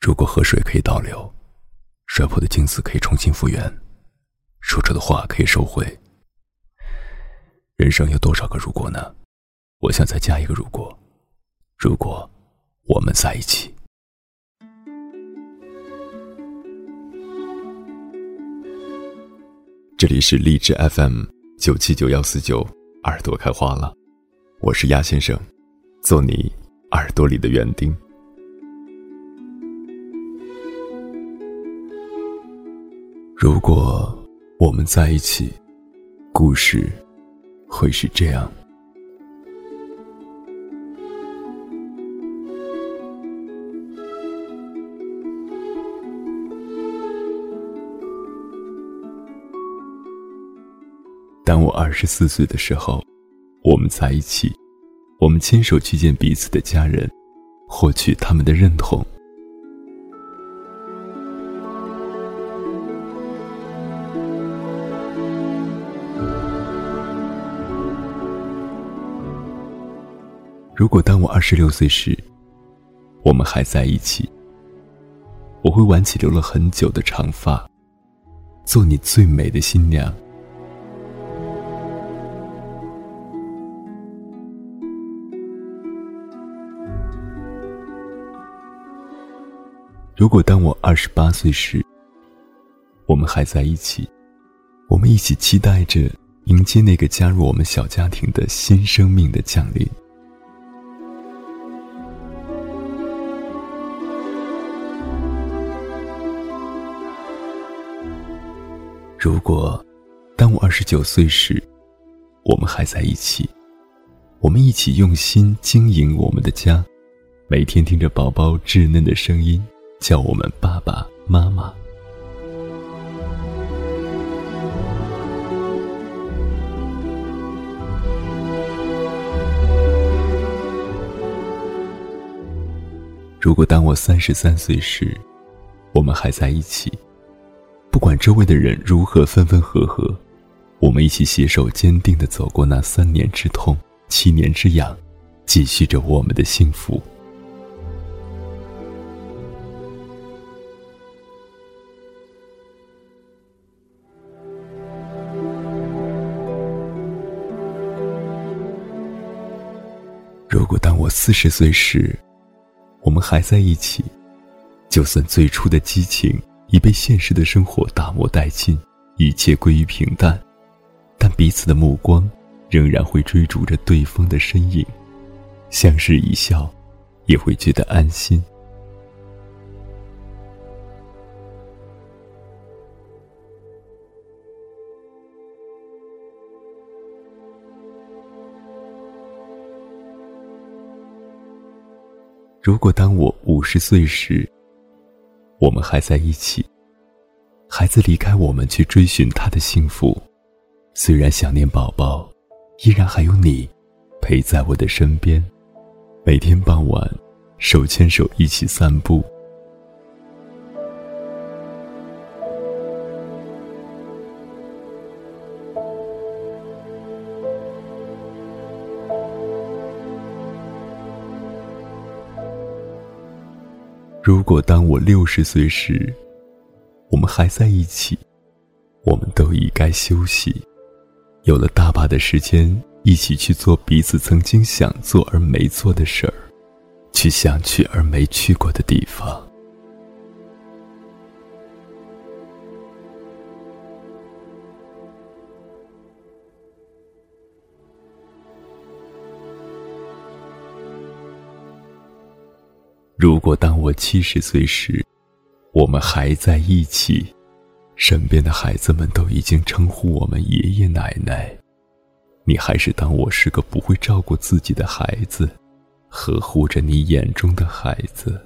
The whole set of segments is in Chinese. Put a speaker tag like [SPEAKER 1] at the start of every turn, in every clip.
[SPEAKER 1] 如果河水可以倒流，摔破的镜子可以重新复原，说出的话可以收回。人生有多少个如果呢？我想再加一个如果，如果我们在一起。这里是荔枝 FM 九七九幺四九，耳朵开花了，我是鸭先生，做你耳朵里的园丁。如果我们在一起，故事会是这样。当我二十四岁的时候，我们在一起，我们牵手去见彼此的家人，获取他们的认同。如果当我二十六岁时，我们还在一起，我会挽起留了很久的长发，做你最美的新娘。如果当我二十八岁时，我们还在一起，我们一起期待着迎接那个加入我们小家庭的新生命的降临。如果，当我二十九岁时，我们还在一起，我们一起用心经营我们的家，每天听着宝宝稚嫩的声音，叫我们爸爸妈妈。如果当我三十三岁时，我们还在一起。不管周围的人如何分分合合，我们一起携手坚定的走过那三年之痛、七年之痒，继续着我们的幸福。如果当我四十岁时，我们还在一起，就算最初的激情。已被现实的生活打磨殆尽，一切归于平淡，但彼此的目光仍然会追逐着对方的身影，相视一笑，也会觉得安心。如果当我五十岁时，我们还在一起，孩子离开我们去追寻他的幸福，虽然想念宝宝，依然还有你陪在我的身边，每天傍晚手牵手一起散步。如果当我六十岁时，我们还在一起，我们都已该休息，有了大把的时间，一起去做彼此曾经想做而没做的事儿，去想去而没去过的地方。如果当我七十岁时，我们还在一起，身边的孩子们都已经称呼我们爷爷奶奶，你还是当我是个不会照顾自己的孩子，呵护着你眼中的孩子。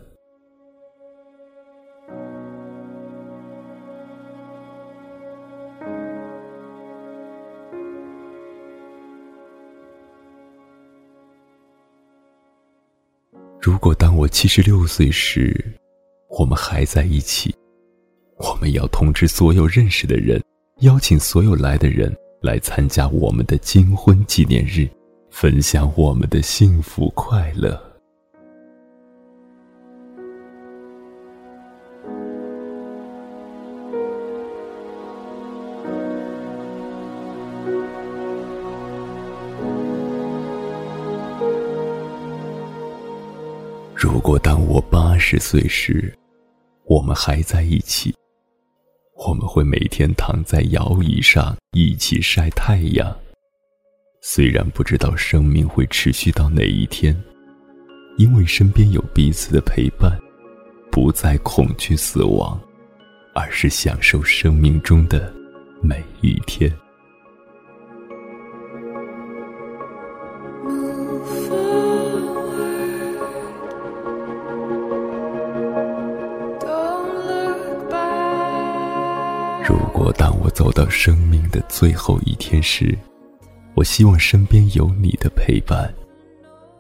[SPEAKER 1] 如果当我七十六岁时，我们还在一起，我们要通知所有认识的人，邀请所有来的人来参加我们的金婚纪念日，分享我们的幸福快乐。如果当我八十岁时，我们还在一起，我们会每天躺在摇椅上一起晒太阳。虽然不知道生命会持续到哪一天，因为身边有彼此的陪伴，不再恐惧死亡，而是享受生命中的每一天。如果当我走到生命的最后一天时，我希望身边有你的陪伴。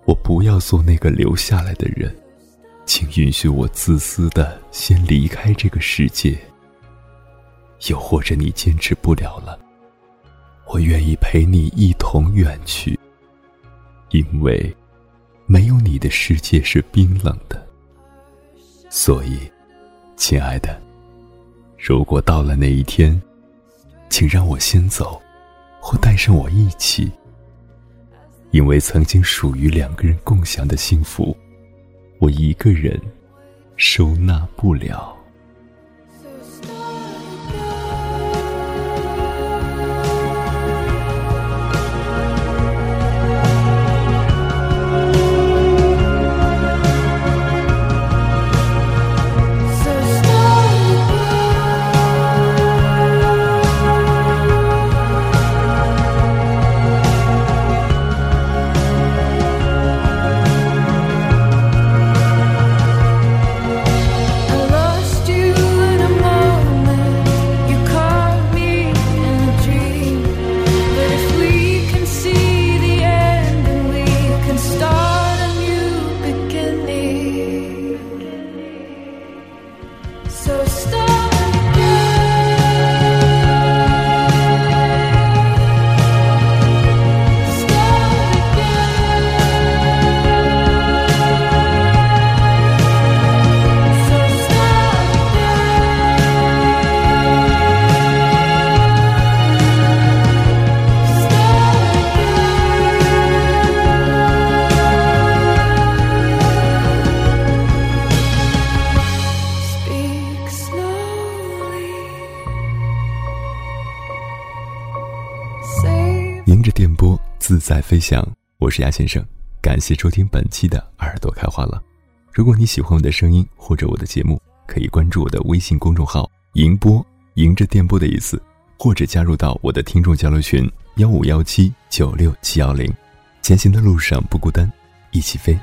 [SPEAKER 1] 我不要做那个留下来的人，请允许我自私的先离开这个世界。又或者你坚持不了了，我愿意陪你一同远去。因为，没有你的世界是冰冷的。所以，亲爱的。如果到了那一天，请让我先走，或带上我一起。因为曾经属于两个人共享的幸福，我一个人收纳不了。自在飞翔，我是鸭先生，感谢收听本期的耳朵开花了。如果你喜欢我的声音或者我的节目，可以关注我的微信公众号“迎波”，迎着电波的意思，或者加入到我的听众交流群幺五幺七九六七幺零。前行的路上不孤单，一起飞。